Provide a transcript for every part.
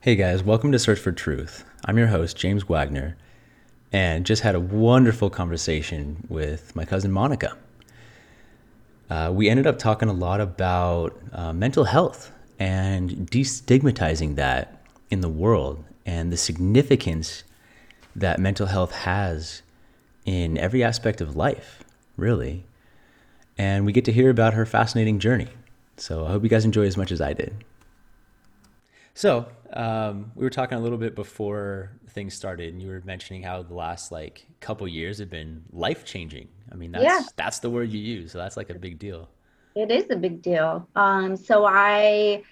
Hey guys, welcome to Search for Truth. I'm your host, James Wagner, and just had a wonderful conversation with my cousin Monica. Uh, we ended up talking a lot about uh, mental health and destigmatizing that in the world and the significance that mental health has in every aspect of life, really. And we get to hear about her fascinating journey. So I hope you guys enjoy as much as I did. So, um, we were talking a little bit before things started, and you were mentioning how the last like couple years have been life changing. I mean, that's Yeah, that's the word you use, so that's like a big deal. it is a big deal. Um, so I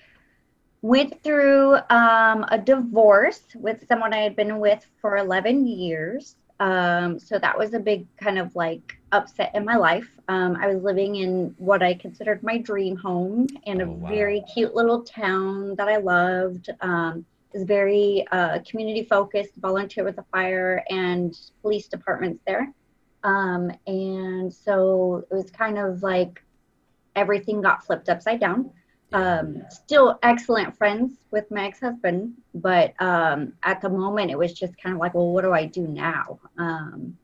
went through um, a divorce with someone I had been with for 11 years. Um, so that was a big kind of like upset in my life. Um, I was living in what I considered my dream home in a Oh wow. very cute little town that I loved. Um, it was very uh, community focused, volunteer with the fire and police departments there. Um, and so it was kind of like everything got flipped upside down. Um, still excellent friends with my ex-husband, but um, at the moment it was just kind of like, well, what do I do now? Um,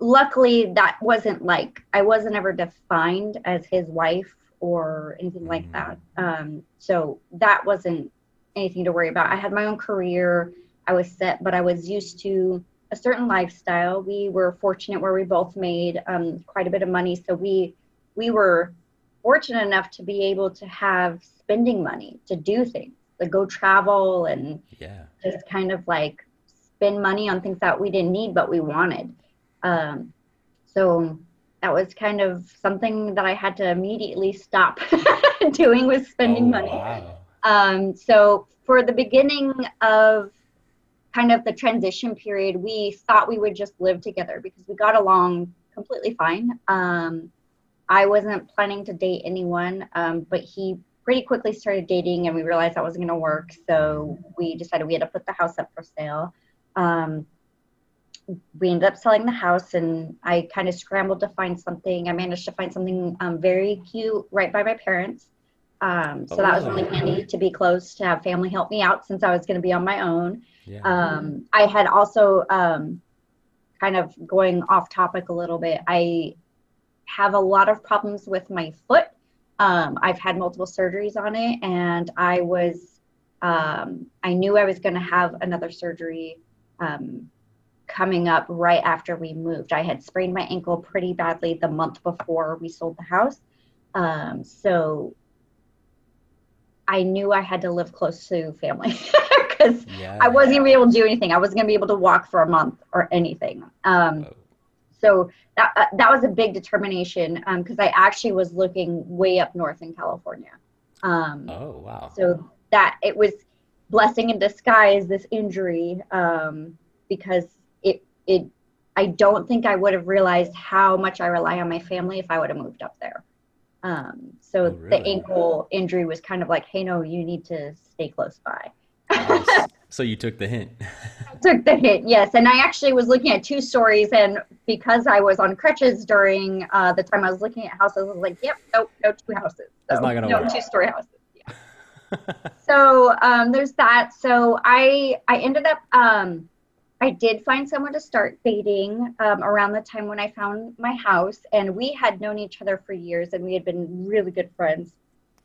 luckily, that wasn't like I wasn't ever defined as his wife or anything like Mm, that. Um, so that wasn't anything to worry about. I had my own career. I was set, but I was used to a certain lifestyle. We were fortunate where we both made um, quite a bit of money, so we we were fortunate enough to be able to have spending money to do things, like go travel and yeah. just kind of like spend money on things that we didn't need but we wanted. Um, so that was kind of something that I had to immediately stop doing was Oh spending money. wow. Um, so for the beginning of kind of the transition period, we thought we would just live together because we got along completely fine. Um, I wasn't planning to date anyone, um, but he pretty quickly started dating, and we realized that wasn't going to work. So we decided we had to put the house up for sale. Um, we ended up selling the house, and I kind of scrambled to find something. I managed to find something um, very cute right by my parents. Um, so that was really Oh handy to be close to have family help me out since I was going to be on my own. yeah. Um, I had also um, kind of going off topic a little bit. I have a lot of problems with my foot. Um, I've had multiple surgeries on it, and I was, um, I knew I was going to have another surgery um, coming up right after we moved. I had sprained my ankle pretty badly the month before we sold the house. Um, so I knew I had to live close to family because I wasn't gonna able to do anything. I wasn't gonna be able to walk for a month or anything. Um, Oh, so that uh, that was a big determination because I actually was looking way up north in California. Um, oh wow. so that it was blessing in disguise this injury um, because it it I don't think I would have realized how much I rely on my family if I would have moved up there. Um, Oh so the ankle injury was kind of like, hey, no, you need to stay close by. Nice. So you took the hint. took the hit, yes. And I actually was looking at two stories, and because I was on crutches during uh, the time I was looking at houses, I was like, yep, nope, no two houses. That's So not gonna no work. two story houses. Yeah. So um, there's that. So I I ended up um, I did find someone to start dating um, around the time when I found my house, and we had known each other for years, and we had been really good friends.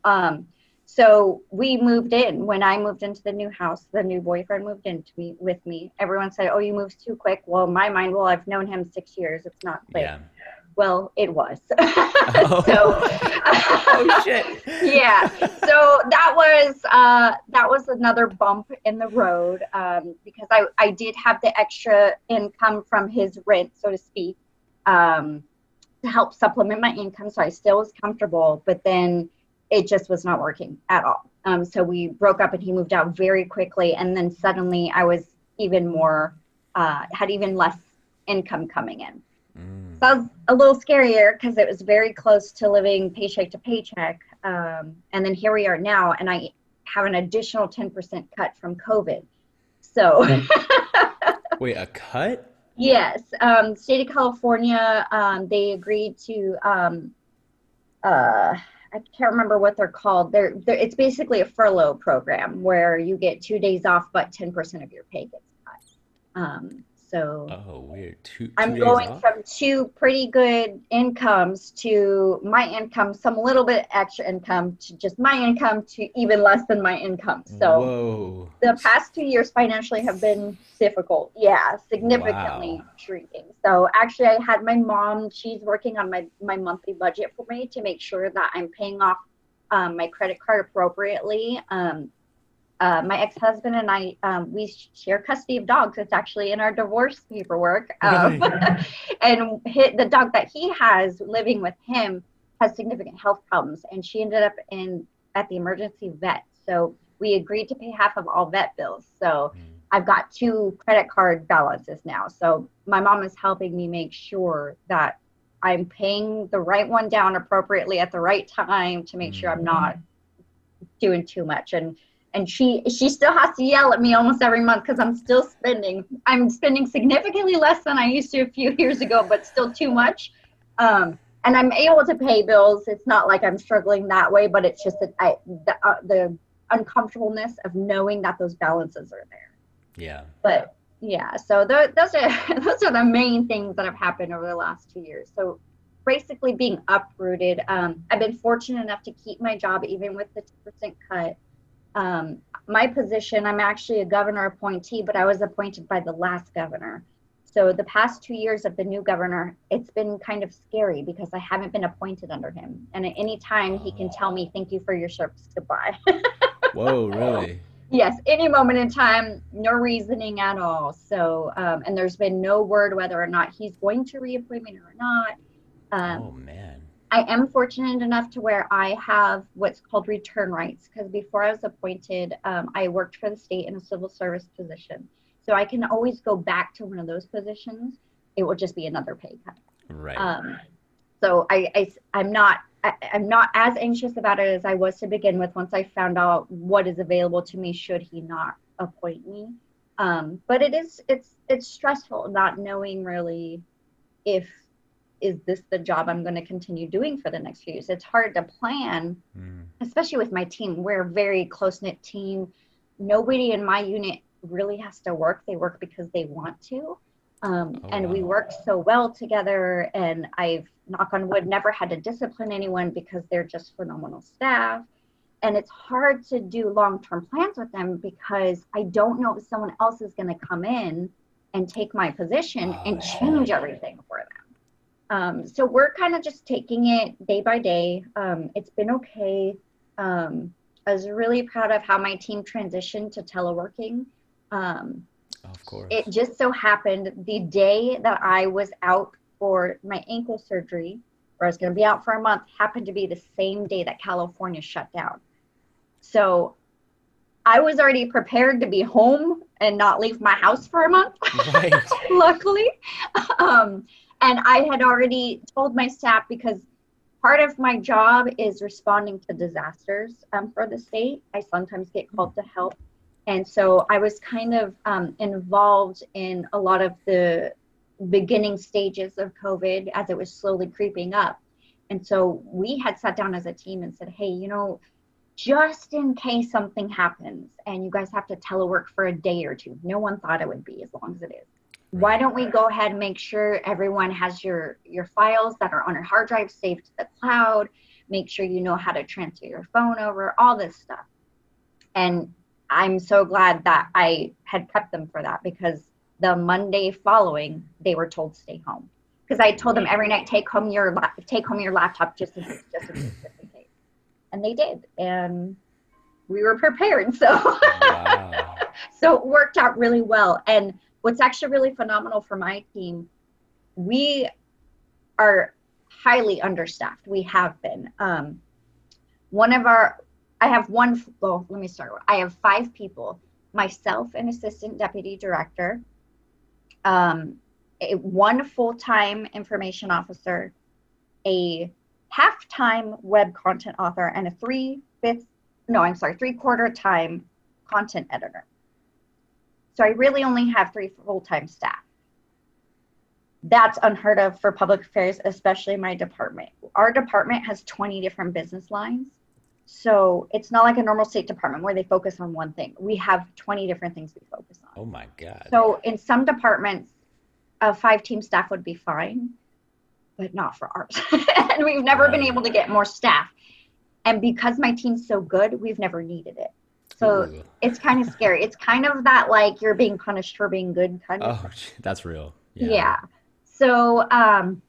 Um, so we moved in. When I moved into the new house, the new boyfriend moved into me with me. Everyone said, "Oh, you moved too quick." Well, my mind, well, I've known him six years. It's not quick. Yeah. Well, it was. so. Oh. Oh shit. yeah so that was uh that was another bump in the road um because i i did have the extra income from his rent so to speak um to help supplement my income so i still was comfortable but then it just was not working at all um so we broke up and he moved out very quickly and then suddenly i was even more uh had even less income coming in Mm. so that was a little scarier because it was very close to living paycheck to paycheck. Um, and then here we are now, and I have an additional 10% cut from COVID. So, Wait, a cut? yes, um, state of California, um, they agreed to um, uh, I can't remember what they're called. They're, they're it's basically a furlough program where you get two days off, but ten percent of your pay gets cut. Um, so oh, weird. Two, two I'm going off? from two pretty good incomes to my income, some little bit extra income to just my income to even less than my income. So Whoa. the past two years financially have been difficult. Yeah, significantly Wow. shrinking. So actually, I had my mom. She's working on my my monthly budget for me to make sure that I'm paying off um, my credit card appropriately. Um, uh, my ex-husband and I, um, we share custody of dogs. It's actually in our divorce paperwork. Um, and hit, the dog that he has living with him has significant health problems, and she ended up in at the emergency vet. So we agreed to pay half of all vet bills. So Mm. I've got two credit card balances now. So my mom is helping me make sure that I'm paying the right one down appropriately at the right time to make sure I'm not doing too much. And and she she still has to yell at me almost every month because I'm still spending. I'm spending significantly less than I used to a few years ago, but still too much. Um, and I'm able to pay bills. It's not like I'm struggling that way, but it's just that I the, uh, the uncomfortableness of knowing that those balances are there Yeah. but yeah so th- those are those are the main things that have happened over the last two years so basically being uprooted um, i've been fortunate enough to keep my job even with the 2% cut um, my position i'm actually a governor appointee but i was appointed by the last governor so the past two years of the new governor it's been kind of scary because i haven't been appointed under him and at any time he can tell me thank you for your service goodbye Whoa, really? Yes, any moment in time, no reasoning at all. So, um, and there's been no word whether or not he's going to reappoint me or not. Um, oh man. I am fortunate enough to where I have what's called return rights because before I was appointed, um, I worked for the state in a civil service position. So I can always go back to one of those positions. It will just be another pay cut. Right. Um, so I, I, I'm not, I, I'm not as anxious about it as I was to begin with. Once I found out what is available to me, should he not appoint me. Um, but it is, it's, it's stressful not knowing really if is this the job I'm going to continue doing for the next few years. It's hard to plan, Mm. especially with my team. We're a very close knit team. Nobody in my unit really has to work. They work because they want to. Um, Oh, and we work so well together. And I've, knock on wood, never had to discipline anyone because they're just phenomenal staff. And it's hard to do long term plans with them because I don't know if someone else is going to come in and take my position Oh, and change everything. Um, so we're kind of just taking it day by day. Um, it's been okay. Um, I was really proud of how my team transitioned to teleworking. Um, Of course. it just so happened the day that I was out for my ankle surgery, where I was going to be out for a month, happened to be the same day that California shut down. So I was already prepared to be home and not leave my house for a month right. luckily. Um, and I had already told my staff because part of my job is responding to disasters um, for the state. I sometimes get called to help. And so I was kind of um, involved in a lot of the beginning stages of COVID as it was slowly creeping up. And so we had sat down as a team and said, hey, you know, just in case something happens and you guys have to telework for a day or two, no one thought it would be as long as it is why don't we go ahead and make sure everyone has your your files that are on a hard drive saved to the cloud. Make sure you know how to transfer your phone over all this stuff. And i'm so glad that i had prepped them for that because the monday following they were told stay home. Because i told them every night take home your take home your laptop just in just in case just in case. And they did. And we were prepared so. Wow. so it worked out really well. And what's actually really phenomenal for my team, we are highly understaffed. We have been. Um, one of our, I have one, well, let me start. I have five people myself, an assistant deputy director, um, a, one full time information officer, a half time web content author, and a three fifth, no, I'm sorry, three quarter time content editor. So I really only have three full-time staff. that's unheard of for public affairs, especially my department. Our department has 20 different business lines. So it's not like a normal state department where they focus on one thing. We have 20 different things we focus on. Oh my God. So in some departments, a five team staff would be fine, but not for ours. and we've never been able to get more staff. And because my team's so good, we've never needed it. So Ooh. it's kind of scary. It's kind of that like you're being punished for being good kind of. Oh, that's real. Yeah. So um,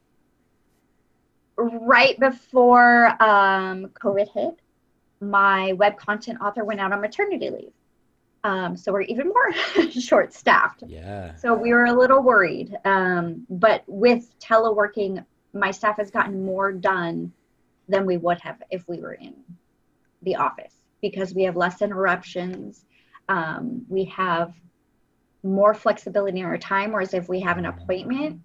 right before um, COVID hit, my web content author went out on maternity leave. Um, so we're even more short staffed. Yeah. So we were a little worried. Um, but with teleworking, my staff has gotten more done than we would have if we were in the office because we have less interruptions. Um, we have more flexibility in our time. Whereas if we have an appointment,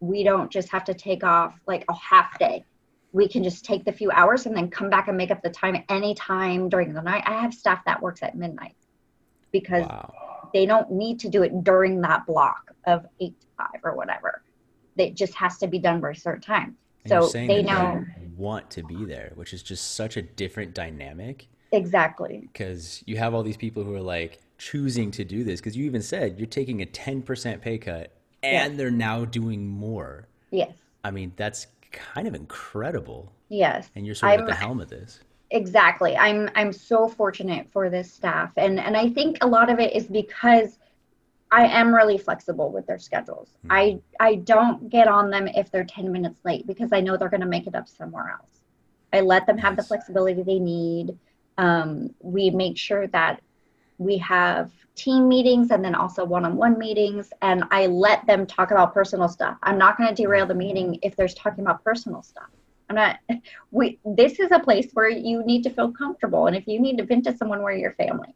we don't just have to take off like a half day. We can just take the few hours and then come back and make up the time anytime during the night. I have staff that works at midnight because Wow. they don't need to do it during that block of eight to five or whatever. It just has to be done by a certain time. And So they know want to be there, which is just such a different dynamic exactly. because you have all these people who are like choosing to do this because you even said you're taking a 10% pay cut and they're now doing more. Yes. I mean, that's kind of incredible. Yes. And you're sort of I'm- at the helm of this. exactly i'm i'm so fortunate for this staff and and i think a lot of it is because i am really flexible with their schedules hmm. i i don't get on them if they're 10 minutes late because i know they're going to make it up somewhere else i let them have the flexibility they need um, we make sure that we have team meetings and then also one-on-one meetings and i let them talk about personal stuff. I'm not going to derail the meeting if there's talking about personal stuff. I'm not we this is a place where you need to feel comfortable and if you need to vent to someone we're your family.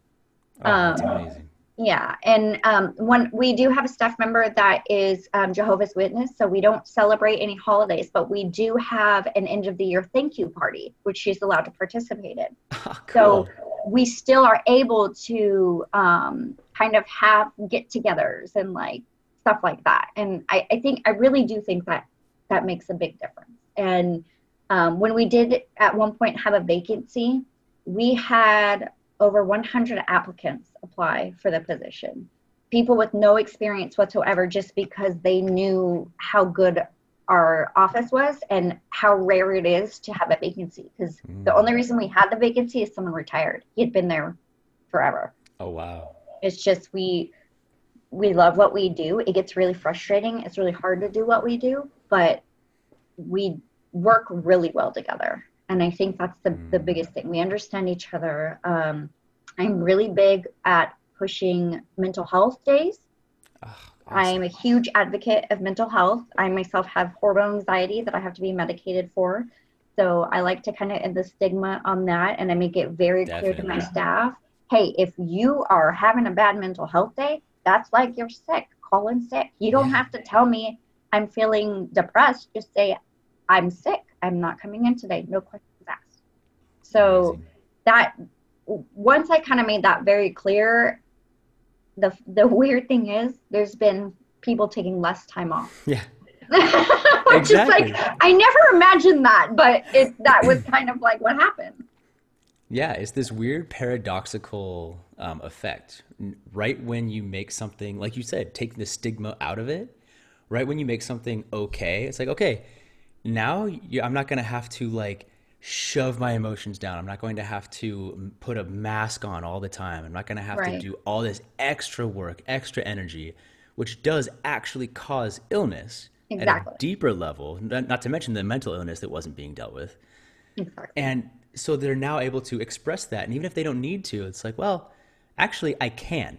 Oh, that's Um, amazing. Yeah and um, one we do have a staff member that is um, jehovah's witness so we don't celebrate any holidays but we do have an end of the year thank you party which she's allowed to participate in cool. so we still are able to um, kind of have get-togethers and like stuff like that. And I, I think I really do think that that makes a big difference. And um, when we did at one point have a vacancy, we had over 100 applicants apply for the position. People with no experience whatsoever, just because they knew how good our office was and how rare it is to have a vacancy. Because the only reason we had the vacancy is someone retired. He had been there forever. Oh, wow. It's just we we love what we do. It gets really frustrating. It's really hard to do what we do, but we work really well together. And I think that's the, the Mm. biggest thing. We understand each other. Um, I'm really big at pushing mental health days. Oh, I am a huge advocate of mental health. I myself have hormone anxiety that I have to be medicated for. So I like to kind of end the stigma on that and I make it very clear to my staff hey, if you are having a bad mental health day, that's like you're sick. Call in sick. You don't Yeah. have to tell me I'm feeling depressed. Just say, I'm sick. I'm not coming in today. No questions asked. So Amazing. that once I kind of made that very clear, the the weird thing is there's been people taking less time off. Yeah. Which is Exactly. like I never imagined that, but it that was kind of like what happened. Yeah, it's this weird paradoxical um, effect. Right when you make something, like you said, take the stigma out of it, right when you make something okay, it's like, okay, now you, I'm not going to have to like shove my emotions down. I'm not going to have to put a mask on all the time. I'm not going to have to do all this extra work, extra energy, which does actually cause illness at a deeper level, not to mention the mental illness that wasn't being dealt with. Exactly. And so they're now able to express that. And even if they don't need to, it's like, well, actually, I can.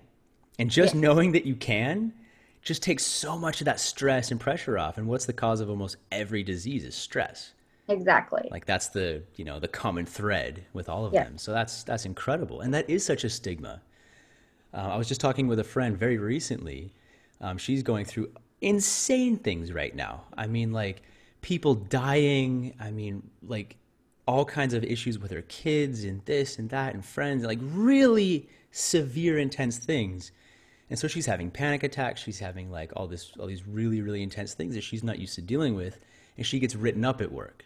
And just Yeah. knowing that you can just takes so much of that stress and pressure off. And what's the cause of almost every disease is stress. Exactly. Like that's the, you know, the common thread with all of Yeah. them. So that's that's incredible. And that is such a stigma. Uh, I was just talking with a friend very recently. Um, she's going through insane things right now. I mean, like people dying. I mean, like all kinds of issues with her kids and this and that and friends, like really severe, intense things. And so she's having panic attacks. She's having like all this, all these really, really intense things that she's not used to dealing with, and she gets written up at work.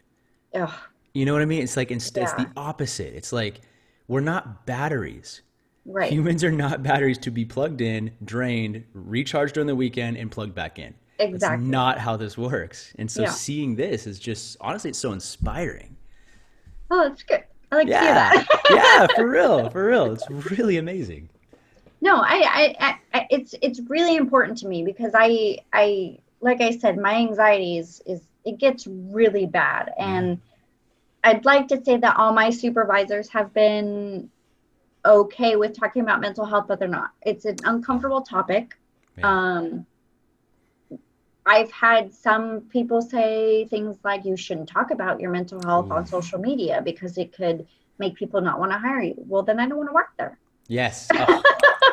Ugh. You know what I mean? It's like instead, it's the opposite. It's like we're not batteries. Right. Humans are not batteries to be plugged in, drained, recharged during the weekend, and plugged back in. Exactly. That's not how this works. And so Yeah. seeing this is just honestly, it's so inspiring. Oh, that's good. I like to hear Yeah, that. yeah, for real, for real. It's really amazing. no, I, I, I, I, it's it's really important to me because I, I, like I said, my anxiety is is it gets really bad, and I'd like to say that all my supervisors have been okay with talking about mental health, but they're not. It's an uncomfortable topic. Yeah. Um, I've had some people say things like you shouldn't talk about your mental health on social media because it could make people not want to hire you. Well, then I don't want to work there. Yes. Oh,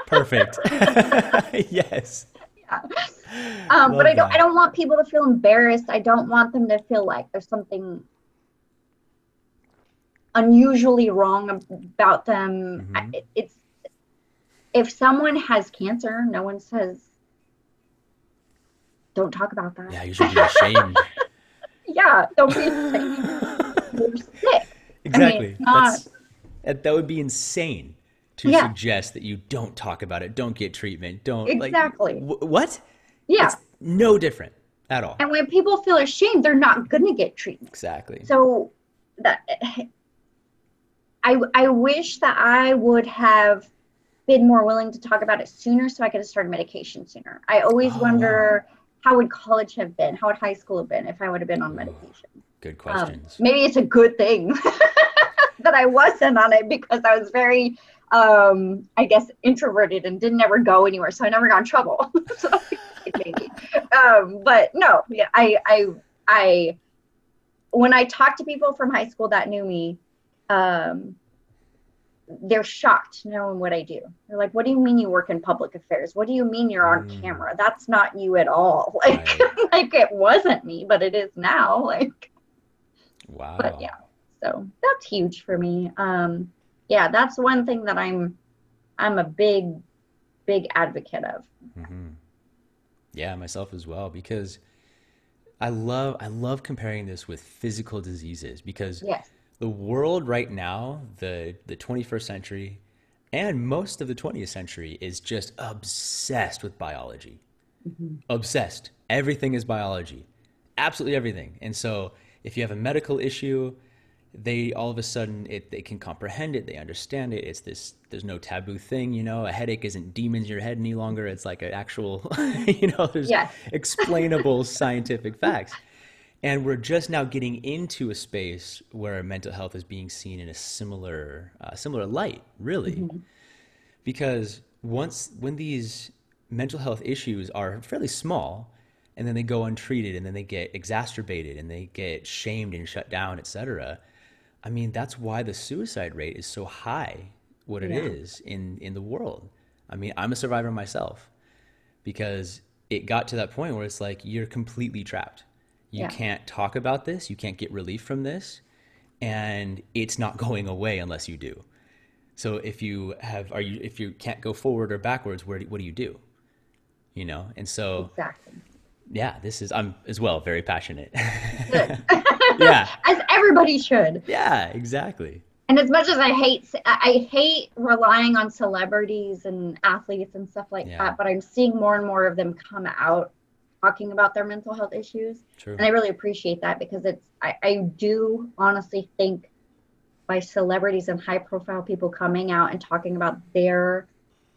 perfect. yes. Um, but I don't. that. I don't want people to feel embarrassed. I don't want them to feel like there's something unusually wrong about them. I- Mhm. it- it's if someone has cancer, no one says don't talk about that. Yeah, you should be ashamed. Yeah, don't be ashamed. You're sick. Exactly. not- That's that, that would be insane to Yeah. suggest that you don't talk about it, don't get treatment, don't Exactly. Like, wh- what? Yeah. It's no different at all. And when people feel ashamed, they're not going to get treatment. Exactly. So that I I wish that I would have been more willing to talk about it sooner so I could have started medication sooner. I always Oh, wonder how would college have been? How would high school have been if I would have been on medication? Good Um, questions. maybe it's a good thing that I wasn't on it because I was very um I guess introverted and didn't ever go anywhere so I never got in trouble. so maybe. Um but no, yeah, I I I when I talk to people from high school that knew me, um they're shocked knowing what I do. They're like, "What do you mean you work in public affairs? What do you mean you're on Mm. camera? That's not you at all." Like, like it wasn't me, but it is now. Like, wow. but yeah so that's huge for me um yeah that's one thing that i'm i'm a big big advocate of hmm Yeah, myself as well because I love I love comparing this with physical diseases because yes the world right now, the the 21st century and most of the 20th century is just obsessed with biology. Mm-hmm. Obsessed. Everything is biology. Absolutely everything. And so if you have a medical issue, they all of a sudden it they can comprehend it, they understand it. It's this there's no taboo thing, you know, a headache isn't demons in your head any longer. It's like an actual you know, there's Yes. explainable scientific facts. And we're just now getting into a space where mental health is being seen in a similar, uh, similar light, really, because once when these mental health issues are fairly small, and then they go untreated, and then they get exacerbated, and they get shamed and shut down, etc. I mean, that's why the suicide rate is so high, what it Yeah. is in in the world. I mean, I'm a survivor myself because it got to that point where it's like you're completely trapped. You Yeah. can't talk about this, you can't get relief from this, and it's not going away unless you do. So if you have are you if you can't go forward or backwards, where do, what do you do? You know? And so exactly yeah, this is I'm as well very passionate. good yeah. as everybody should Yeah, exactly. and as much as i hate i hate relying on celebrities and athletes and stuff like Yeah. that but i'm seeing more and more of them come out talking about their mental health issues True. and I really appreciate that because it's I, I do honestly think by celebrities and high profile people coming out and talking about their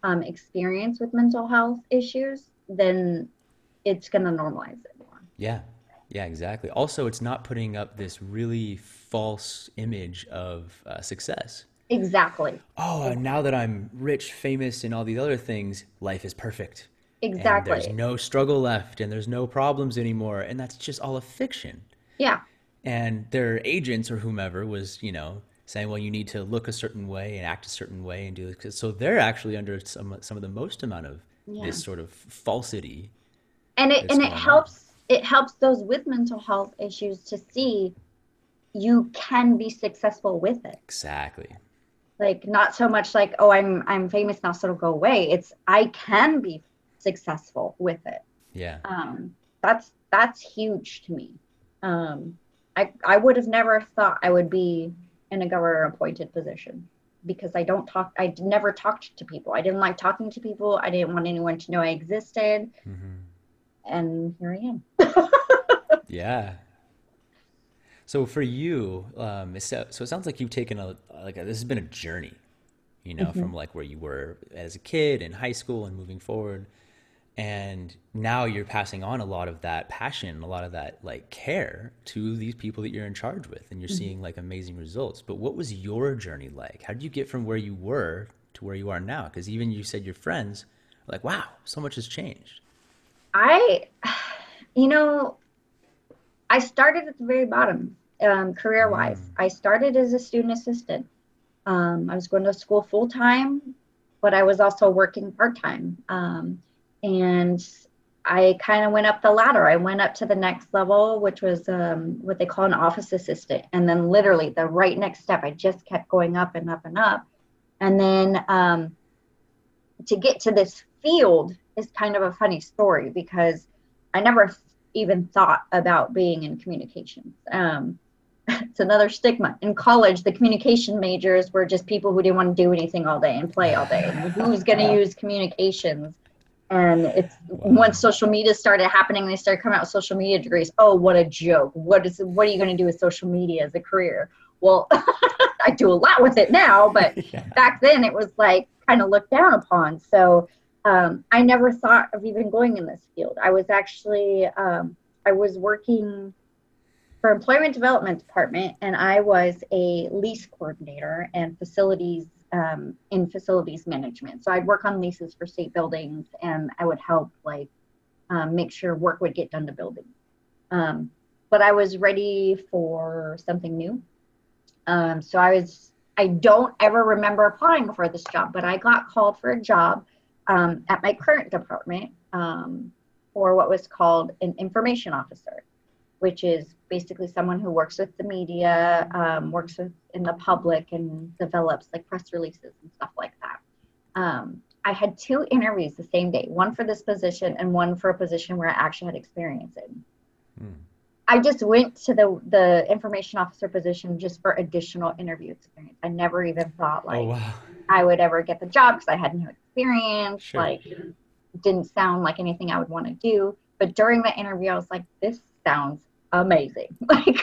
um, experience with mental health issues, then it's gonna normalize it more. Yeah, yeah, exactly. Also, it's not putting up this really false image of uh, success. Exactly. Oh, and now that I'm rich, famous, and all these other things, life is perfect. And Exactly. there's no struggle left, and there's no problems anymore, and that's just all a fiction. yeah. And their agents or whomever was, you know, saying, well, you need to look a certain way and act a certain way and do this. So they're actually under some some of the most amount of Yeah. this sort of falsity. And it and it helps it helps those with mental health issues to see you can be successful with it. Exactly. like not so much like oh i'm i'm famous now so it'll go away. It's i can be successful with it. Yeah. Um that's that's huge to me. Um i i would have never thought i would be in a governor appointed position because i don't talk i never talked to people. I didn't like talking to people. I didn't want anyone to know i existed. Mm-hmm. And here i am yeah so for you, um, so it sounds like you've taken a like a, this has been a journey, you know, mm-hmm. from like where you were as a kid in high school and moving forward, and now you're passing on a lot of that passion, a lot of that like care to these people that you're in charge with, and you're mm-hmm. seeing like amazing results. But what was your journey like? How did you get from where you were to where you are now? Because even you said your friends like, "Wow, so much has changed." I, you know, I started at the very bottom, um, career wise. Mm. I started as a student assistant. Um, I was going to school full time, but I was also working part time. Um, and I kind of went up the ladder. I went up to the next level, which was um, what they call an office assistant. And then, literally, the right next step, I just kept going up and up and up. And then um, to get to this field is kind of a funny story because I never even thought about being in communications. Um, it's another stigma. In college, the communication majors were just people who didn't want to do anything all day and play all day. And who's going to use communications? And it's once social media started happening, they started coming out with social media degrees. Oh, what a joke! What is what are you going to do with social media as a career? Well, I do a lot with it now, but yeah. back then it was like kind of looked down upon. So um, I never thought of even going in this field. I was actually um, I was working for employment development department, and I was a lease coordinator and facilities um, in facilities management. So I'd work on leases for state buildings, and I would help like um, make sure work would get done to buildings. Um, but I was ready for something new. Um, so I was. I don't ever remember applying for this job, but I got called for a job um, at my current department um, for what was called an information officer, which is basically someone who works with the media, um, works with in the public, and develops like press releases and stuff like that. Um, I had two interviews the same day, one for this position and one for a position where I actually had experience in. Hmm. I just went to the the information officer position just for additional interview experience. I never even thought oh, like oh, wow. I would ever get the job because I had no experience. Sure. Like, didn't sound like anything I would want to do. But during the interview, I was like, this sounds amazing. Like,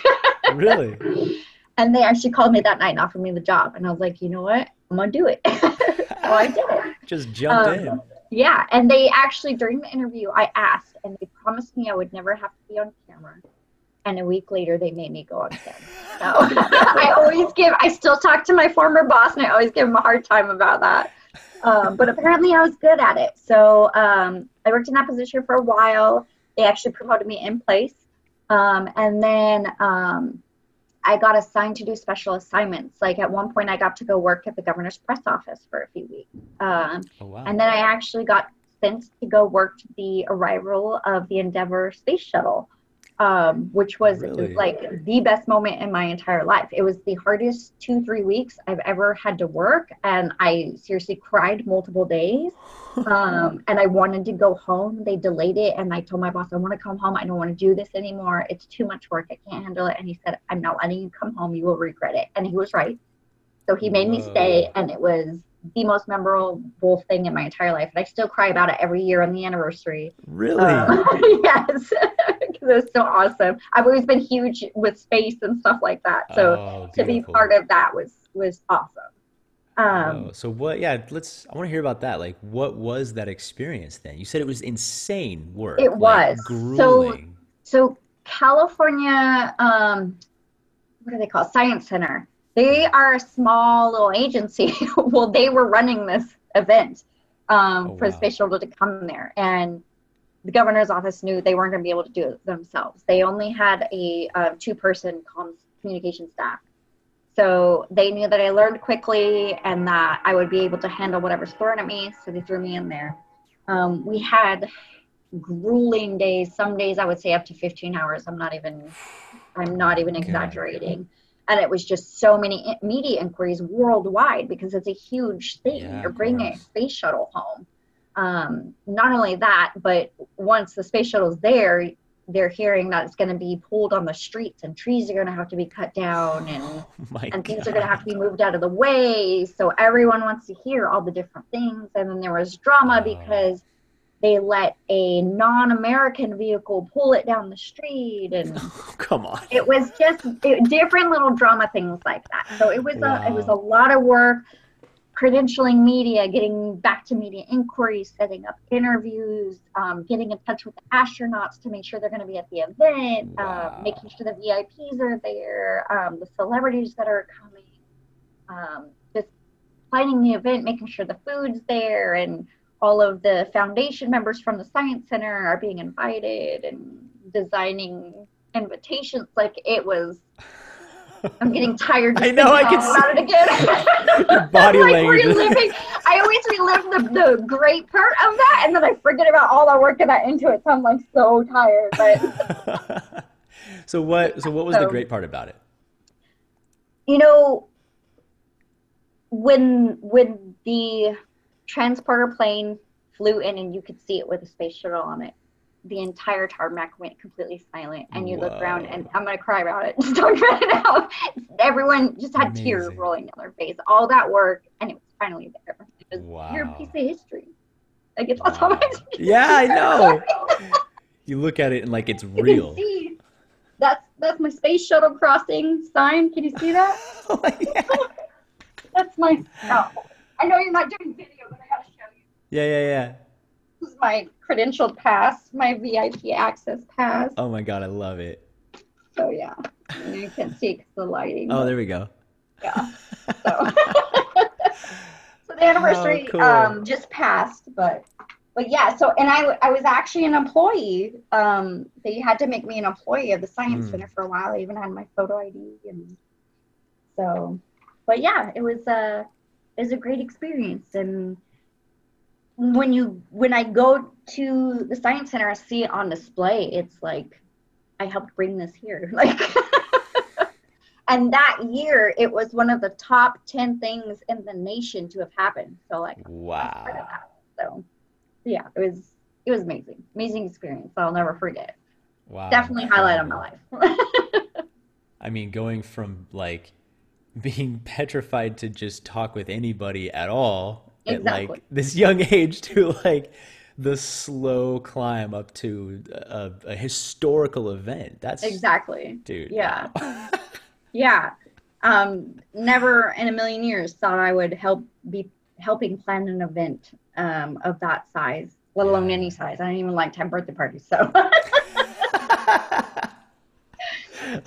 really? and they actually called me that night and offered me the job. And I was like, you know what? I'm going to do it. so I did it. Just jumped um, in. Yeah. And they actually, during the interview, I asked, and they promised me I would never have to be on camera and a week later they made me go on set. So I always give, I still talk to my former boss and I always give him a hard time about that. Um, but apparently I was good at it. So um, I worked in that position for a while. They actually promoted me in place. Um, and then um, I got assigned to do special assignments. Like at one point, I got to go work at the governor's press office for a few weeks. Um, oh, wow. And then I actually got sent to go work the arrival of the Endeavour space shuttle um, which was really? like the best moment in my entire life. It was the hardest two, three weeks I've ever had to work. And I seriously cried multiple days. Um, and I wanted to go home. They delayed it. And I told my boss, I want to come home. I don't want to do this anymore. It's too much work. I can't handle it. And he said, I'm not letting you come home. You will regret it. And he was right. So he made me stay. And it was the most memorable thing in my entire life. And I still cry about it every year on the anniversary. Really? Um, yes. Because it was so awesome. I've always been huge with space and stuff like that. So oh, to be part of that was was awesome. Um, oh, so what? Yeah, let's. I want to hear about that. Like, what was that experience then? You said it was insane work. It was grueling. So, so California, um, what do they call it? Science Center they are a small little agency. well, they were running this event um, oh, for wow. the space shuttle to come there, and the governor's office knew they weren't going to be able to do it themselves. They only had a uh, two-person comms communication staff, so they knew that I learned quickly and that I would be able to handle whatever's thrown at me. So they threw me in there. Um, we had grueling days. Some days I would say up to 15 hours. I'm not even, I'm not even exaggerating. And it was just so many media inquiries worldwide because it's a huge thing. Yeah, You're bringing a space shuttle home. Um, not only that, but once the space shuttle's there, they're hearing that it's going to be pulled on the streets and trees are going to have to be cut down and Oh and things God. are going to have to be moved out of the way. So everyone wants to hear all the different things. And then there was drama Oh. because they let a non-American vehicle pull it down the street, and Come on. it was just it, different little drama things like that. So it was a it was a lot of work. Credentialing media, getting back to media inquiries, setting up interviews, um, getting in touch with the astronauts to make sure they're going to be at the event, Wow. uh, making sure the VIPs are there, um, the celebrities that are coming, um, just planning the event, making sure the food's there, and all of the foundation members from the science center are being invited, and designing invitations. Like it was. I'm getting tired. I know, I can about it again. Body like language reliving. I always relive the, the great part of that, and then I forget about all the work that I into it. So I'm like so tired. But so what? So what was the great part about it? you know, when when the transporter plane flew in and you could see it with a space shuttle on it, the entire tarmac went completely silent, and you look around, and I'm gonna cry about it. Just talking about it now. Everyone just had tears rolling down their face. All that work, and it was finally there. It was you're a piece of history. Like it's that's all Yeah, I know. You look at it and like it's You real. can see that's that's my space shuttle crossing sign. Can you see that? Oh, yeah. That's my. Oh, I know you're not doing video, but I gotta show you. yeah, yeah, yeah. This is my credentialed pass, my VIP access pass. Oh my god, I love it. So yeah, you can't see because the lighting. Oh, there we go. yeah. So. so the anniversary cool. um, just passed, but but yeah. So and I I was actually an employee. Um, they had to make me an employee of the science Mm. center for a while. I even had my photo ID and so. But yeah, it was a it was a great experience and when you when I go to the science center, I see it on display. It's like I helped bring this here, like. and that year, it was one of the top ten things in the nation to have happened. So like, I was part of Wow. that. So yeah, it was it was amazing, amazing experience. I'll never forget. Wow. Definitely highlight of my life. I mean, going from like being petrified to just talk with anybody at all at like this young age to like the slow climb up to a, a historical event. That's exactly. dude. Yeah. wow. Yeah. Um, never in a million years thought I would help be helping plan an event um, of that size, let alone Yeah. any size. I didn't even like to have birthday parties. So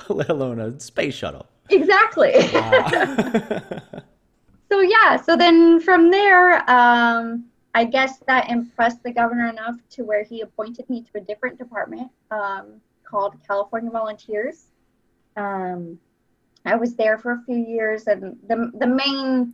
Let alone a space shuttle. Exactly. Wow. so yeah. So then from there, um, I guess that impressed the governor enough to where he appointed me to a different department um, called California Volunteers. Um, I was there for a few years, and the the main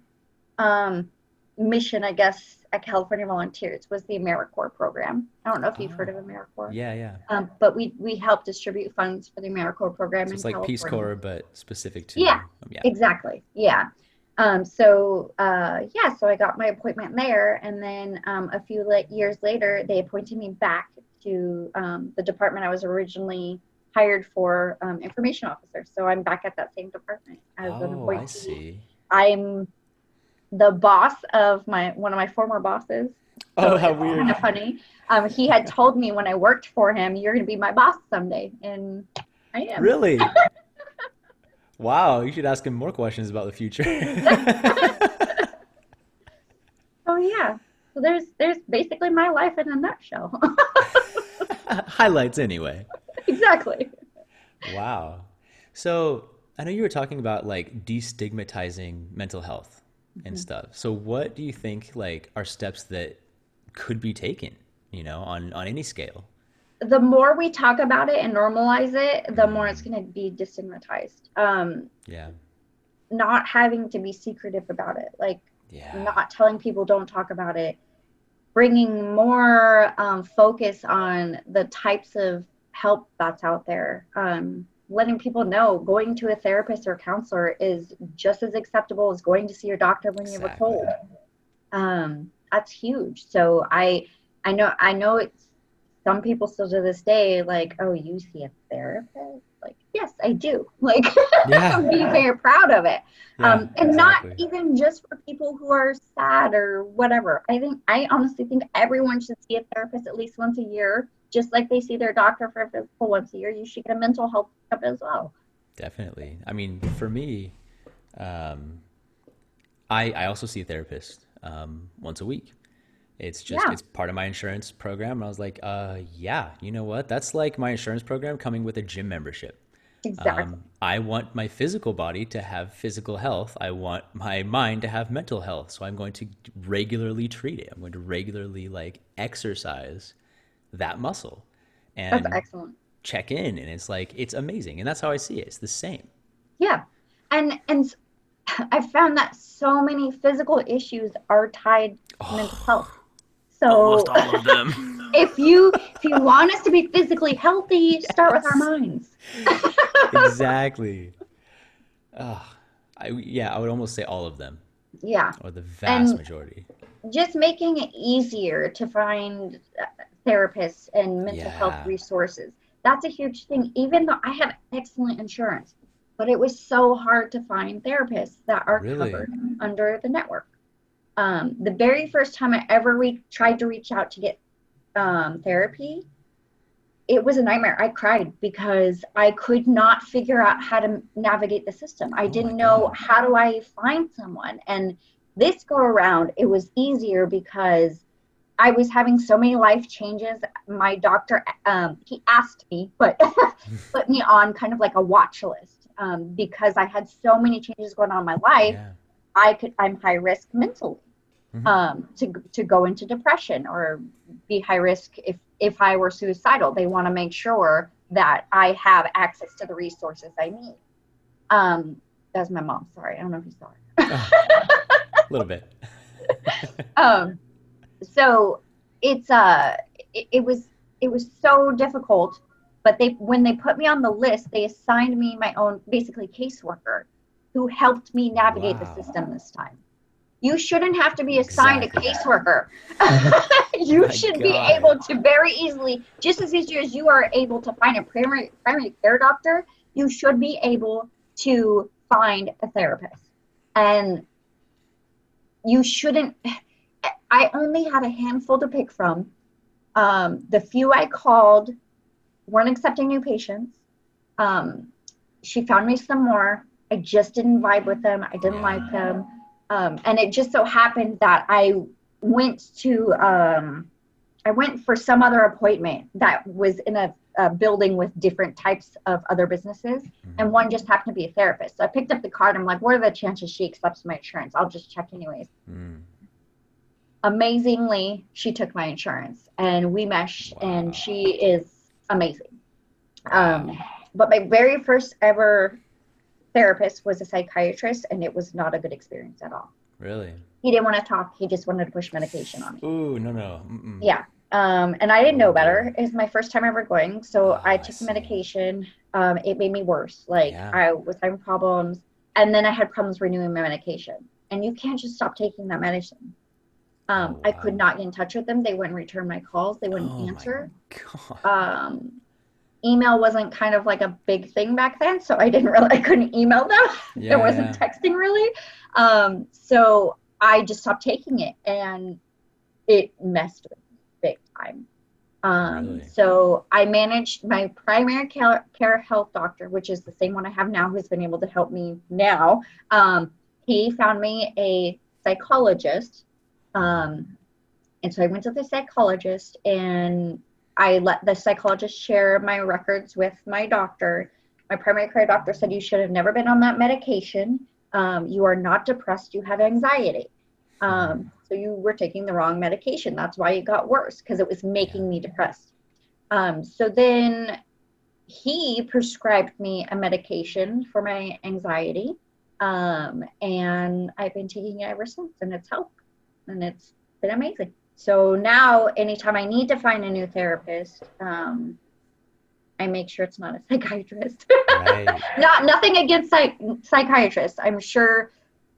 um, mission, I guess, at California Volunteers was the AmeriCorps program. I don't know if you've heard of AmeriCorps, yeah, yeah. um, but we we help distribute funds for the AmeriCorps program. So it's like Peace Corps, but specific to Yeah. yeah. Exactly. Yeah. Um, so uh, yeah, so I got my appointment there, and then um, a few la- years later, they appointed me back to um, the department I was originally hired for, um, information officer. So I'm back at that same department as an Oh, appointee. I see. I'm the boss of my one of my former bosses. Oh, how weird. Kind of funny. Um, he had told me when I worked for him, "You're going to be my boss someday," and I am. Really? Wow, you should ask him more questions about the future. oh yeah. So there's there's basically my life in a nutshell. Highlights anyway. exactly. Wow. So I know you were talking about like destigmatizing mental health and stuff. So what do you think like are steps that could be taken, you know, on on any scale? The more we talk about it and normalize it, the more it's going to be destigmatized. Um, Yeah. not having to be secretive about it, like Yeah. not telling people don't talk about it, bringing more um, focus on the types of help that's out there. Um, letting people know going to a therapist or counselor is just as acceptable as going to see your doctor when you have a cold. Um, that's huge. So I I know I know it's some people still to this day like, oh, you see a therapist? Like, yes, I do. Like, yeah. be very proud of it. Yeah, um, and exactly. not even just for people who are sad or whatever. I think I honestly think everyone should see a therapist at least once a year, just like they see their doctor for a physical once a year. You should get a mental health checkup as well. Definitely. I mean, for me, um, I I also see a therapist um, once a week. It's just yeah. it's part of my insurance program. And I was like, uh, yeah, you know what? That's like my insurance program coming with a gym membership. Exactly. Um, I want my physical body to have physical health. I want my mind to have mental health. So I'm going to regularly treat it. I'm going to regularly like exercise that muscle. And that's excellent. Check in, and it's like it's amazing, and that's how I see it. It's the same. Yeah, and and I found that so many physical issues are tied to oh. mental health so almost all of them. if you if you want us to be physically healthy, yes. start with our minds. exactly. Oh, I yeah, I would almost say all of them. Yeah. Or the vast and majority. Just making it easier to find uh, therapists and mental yeah. health resources. That's a huge thing. Even though I have excellent insurance, but it was so hard to find therapists that are really? covered under the network um, the very first time I ever re- tried to reach out to get um, therapy, it was a nightmare. I cried because I could not figure out how to navigate the system. I oh didn't know God. how do I find someone. And this go around, it was easier because I was having so many life changes. My doctor, um, he asked me, but put me on kind of like a watch list um, because I had so many changes going on in my life. Yeah. I could I'm high risk mentally mm-hmm. um, to to go into depression or be high risk if if I were suicidal. They want to make sure that I have access to the resources I need. Um, that's my mom. Sorry, I don't know if you saw her. a little bit. um, so it's uh, it, it was it was so difficult but they when they put me on the list they assigned me my own basically caseworker who helped me navigate wow. the system this time. You shouldn't have to be assigned exactly. a caseworker. you should God. be able to very easily, just as easy as you are able to find a primary primary care doctor, you should be able to find a therapist. And you shouldn't I only had a handful to pick from. Um, the few I called weren't accepting new patients. Um, she found me some more I just didn't vibe with them. I didn't like them. Um, and it just so happened that I went to, um, I went for some other appointment that was in a, a building with different types of other businesses. Mm-hmm. And one just happened to be a therapist. So I picked up the card. I'm like, what are the chances she accepts my insurance? I'll just check anyways. Mm. Amazingly, she took my insurance and we meshed, wow. and she is amazing. Um, but my very first ever therapist was a psychiatrist, and it was not a good experience at all. Really? He didn't want to talk. He just wanted to push medication on me. Ooh, no, no. Mm-mm. Yeah. Um, and I didn't know better. It was my first time ever going, so oh, I took I medication. Um, it made me worse. Like yeah. I was having problems, and then I had problems renewing my medication. And you can't just stop taking that medicine. Um, oh. I could not get in touch with them. They wouldn't return my calls. They wouldn't oh, answer. Um, email wasn't kind of like a big thing back then so i didn't really i couldn't email them yeah, there wasn't yeah. texting really um, so i just stopped taking it and it messed with me big time um, really? so i managed my primary care, care, health doctor which is the same one i have now who's been able to help me now um, he found me a psychologist um, and so i went to the psychologist and I let the psychologist share my records with my doctor. My primary care doctor said you should have never been on that medication. Um, you are not depressed, you have anxiety. Um, so you were taking the wrong medication. That's why it got worse because it was making me depressed. Um, so then he prescribed me a medication for my anxiety. Um, and I've been taking it ever since, and it's helped. And it's been amazing. So now, anytime I need to find a new therapist, um, I make sure it's not a psychiatrist. Right. not nothing against psych- psychiatrists. I'm sure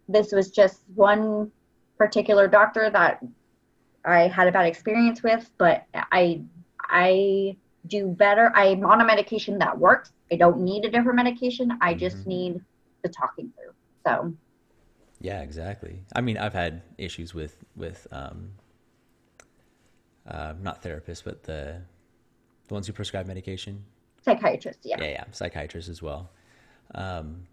this was just one particular doctor that I had a bad experience with, but I I do better. I'm on a medication that works. I don't need a different medication. I just Mhm. need the talking through. So Yeah, exactly. I mean, I've had issues with with um, uh, not therapists, but the the ones who prescribe medication. Psychiatrists, yeah. Yeah, yeah, psychiatrists as well. Um,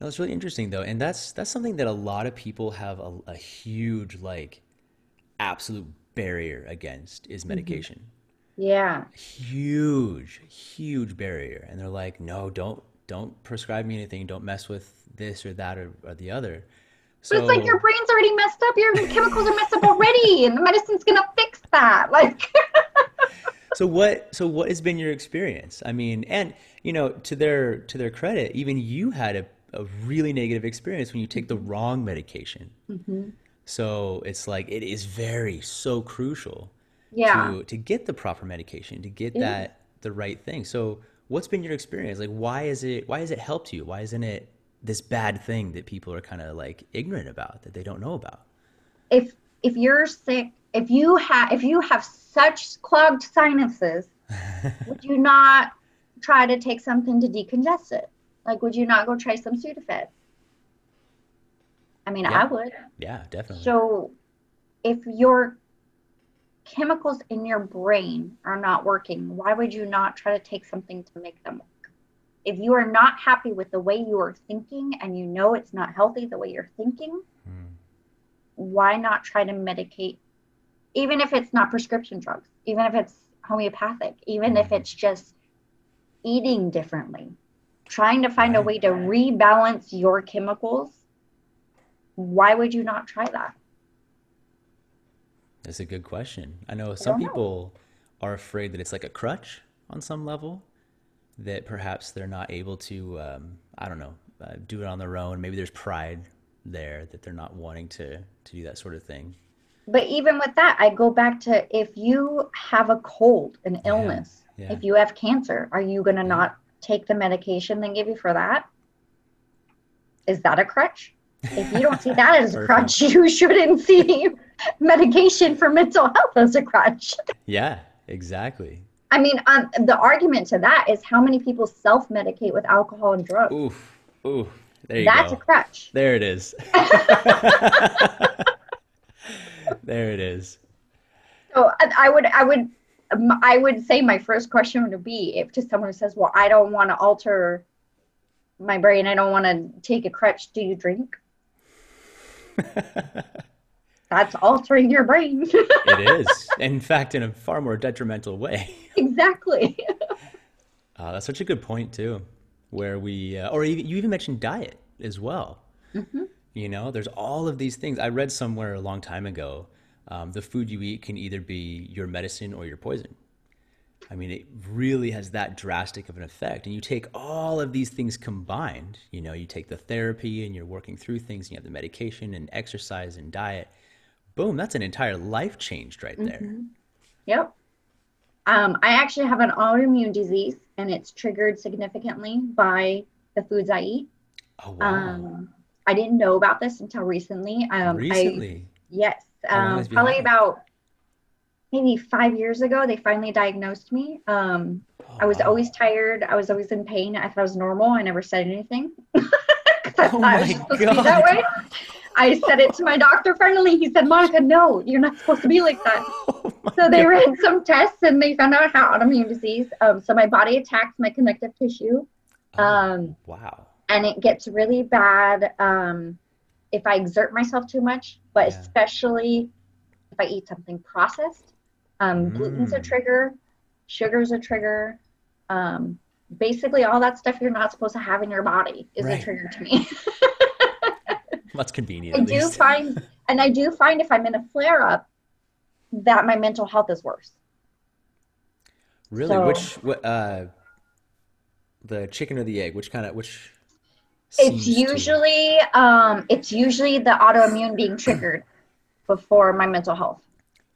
no, it's really interesting though, and that's that's something that a lot of people have a, a huge like absolute barrier against is medication. Yeah. Huge, huge barrier, and they're like, no, don't don't prescribe me anything. Don't mess with this or that or, or the other. But it's like your brain's already messed up. Your chemicals are messed up already, and the medicine's gonna fix that. Like, So what so what has been your experience? I mean, and you know, to their to their credit, even you had a, a really negative experience when you take the wrong medication. Mm-hmm. So it's like it is very so crucial yeah. to to get the proper medication, to get It is. that the right thing. So what's been your experience? Like why is it why has it helped you? Why isn't it this bad thing that people are kind of like ignorant about that they don't know about? if if you're sick, if you have if you have such clogged sinuses, would you not try to take something to decongest it? Like, would you not go try some Sudafed? I mean, Yeah. I would. Yeah, definitely. So, if your chemicals in your brain are not working, why would you not try to take something to make them work? If you are not happy with the way you are thinking and you know it's not healthy the way you're thinking, Hmm. why not try to medicate, even if it's not prescription drugs, even if it's homeopathic, even if Mhm. it's just eating differently, trying to find a way to rebalance your chemicals? Why would you not try that? That's a good question. I know some know. people are afraid that it's like a crutch on some level, that perhaps they're not able to, um, I don't know, uh, do it on their own. Maybe there's pride there that they're not wanting to to do that sort of thing. But even with that, I go back to if you have a cold, an illness, yeah. if you have cancer, are you going to Yeah. not take the medication they give you for that? Is that a crutch? If you don't see that as a crutch, you shouldn't see medication for mental health as a crutch. Yeah, exactly. I mean, um, the argument to that is how many people self medicate with alcohol and drugs. Oof, oof. There you That's go. a crutch. There it is. there it is. So I, I would, I would, um, I would say my first question would be if to someone who says, "Well, I don't want to alter my brain. I don't want to take a crutch. Do you drink?" That's altering your brain. It is. In fact, in a far more detrimental way. exactly. Uh, that's such a good point too, where we, uh, or you even mentioned diet as well. Mhm. You know, there's all of these things. I read somewhere a long time ago, um, the food you eat can either be your medicine or your poison. I mean, it really has that drastic of an effect. And you take all of these things combined, you know, you take the therapy and you're working through things, and you have the medication and exercise and diet. Boom, that's an entire life changed right there. Yep. Um, I actually have an autoimmune disease, and it's triggered significantly by the foods I eat. Oh, wow. Um, I didn't know about this until recently. Um, I, Recently. yes, um, has it been probably happening? about maybe five years ago, they finally diagnosed me. Um, Oh, I was wow. always tired. I was always in pain. I thought I was normal. I never said anything. I Oh thought I was my supposed to be that way. I said it to my doctor finally. He said, Monica, no, you're not supposed to be like that. Oh So they God. ran some tests and they found out I had autoimmune disease. Um, so my body attacks my connective tissue. Oh, Um, wow. and it gets really bad um, if I exert myself too much, but Yeah. especially if I eat something processed. Um, Gluten's a Mm. trigger, sugar's a trigger. Um, basically, all that stuff you're not supposed to have in your body is Right. a trigger to me. That's convenient. I do least. find, and I do find if I'm in a flare up, that my mental health is worse. Really? So- Which what uh the chicken or the egg? Which kind of which It's seems to- usually, um, it's usually the autoimmune being triggered before my mental health.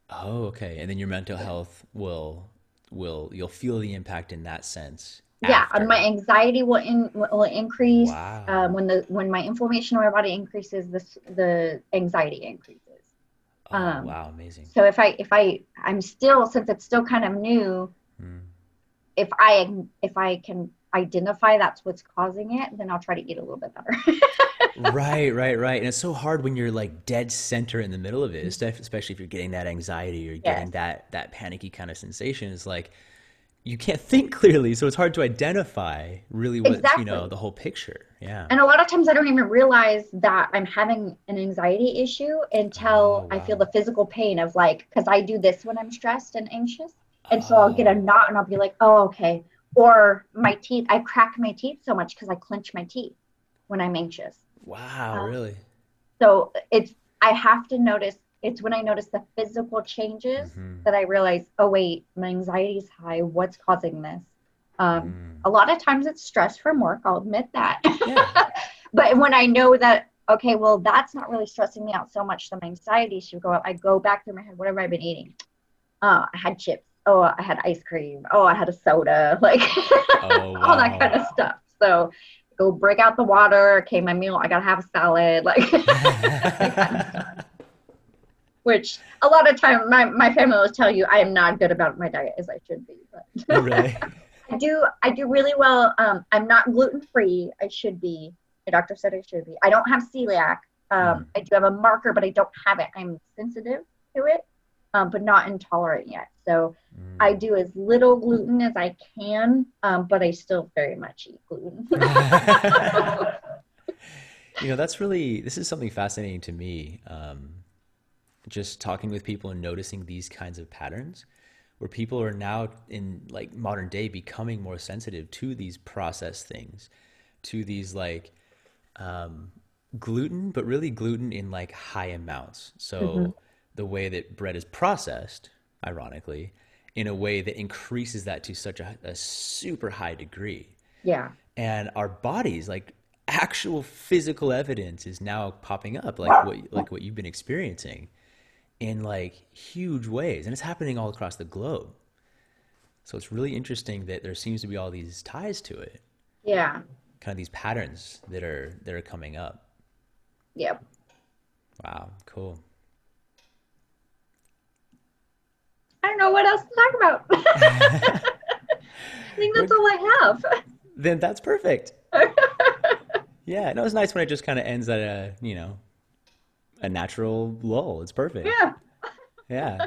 Oh, okay. And then your mental health will will you'll feel the impact in that sense. Yeah, and my anxiety will in will increase. Wow. Um, when the when my inflammation in my body increases, this the anxiety increases. Oh, um, wow, amazing. So if I if I I'm still since it's still kind of new, Mm. if I if I can identify that's what's causing it, then I'll try to eat a little bit better. Right, right, right. And it's so hard when you're like dead center in the middle of it, especially if you're getting that anxiety or getting Yes. that that panicky kind of sensation. It's like you can't think clearly, so it's hard to identify really what's, you know, the whole picture. Yeah. And a lot of times I don't even realize that I'm having an anxiety issue until Oh, I feel the physical pain of like, because I do this when I'm stressed and anxious. And so I'll get a Oh, knot and I'll be like, oh, okay. Or my teeth, I crack my teeth so much because I clench my teeth when I'm anxious. wow, Um, really? So it's, I have to notice, it's when I notice the physical changes Mhm. that I realize, oh, wait, my anxiety is high. What's causing this? Um, Mm. a lot of times it's stress from work, I'll admit that. Yeah. but when I know that, okay, well, that's not really stressing me out so much, that my anxiety should go up, I go back through my head, what have I been eating? Oh, I had chips. Oh, I had ice cream. Oh, I had a soda. Like Oh, all that kind of stuff. So go break out the water. Okay, my meal, I got to have a salad. Like, which a lot of time my, my family will tell you I am not good about my diet as I should be. But Oh, really? I do I do really well. Um, I'm not gluten free. I should be. My doctor said I should be. I don't have celiac. Um, I do have a marker, but I don't have it. I'm sensitive to it, um, but not intolerant yet. So I Mm. do as little gluten as I can, um, but I still very much eat gluten. You know, that's really, this is something fascinating to me. Um, just talking with people and noticing these kinds of patterns where people are now in like modern day becoming more sensitive to these processed things, to these like um, gluten, but really gluten in like high amounts. So Mhm. the way that bread is processed, ironically, in a way that increases that to such a, a super high degree yeah. and our bodies like actual physical evidence is now popping up like what like what you've been experiencing in like huge ways and it's happening all across the globe so it's really interesting that there seems to be all these ties to it Yeah. kind of these patterns that are that are coming up Yep. wow cool I don't know what else to talk about. I think that's all I have. then that's perfect yeah no it's nice when it just kind of ends at a you know a natural lull. It's perfect. Yeah. yeah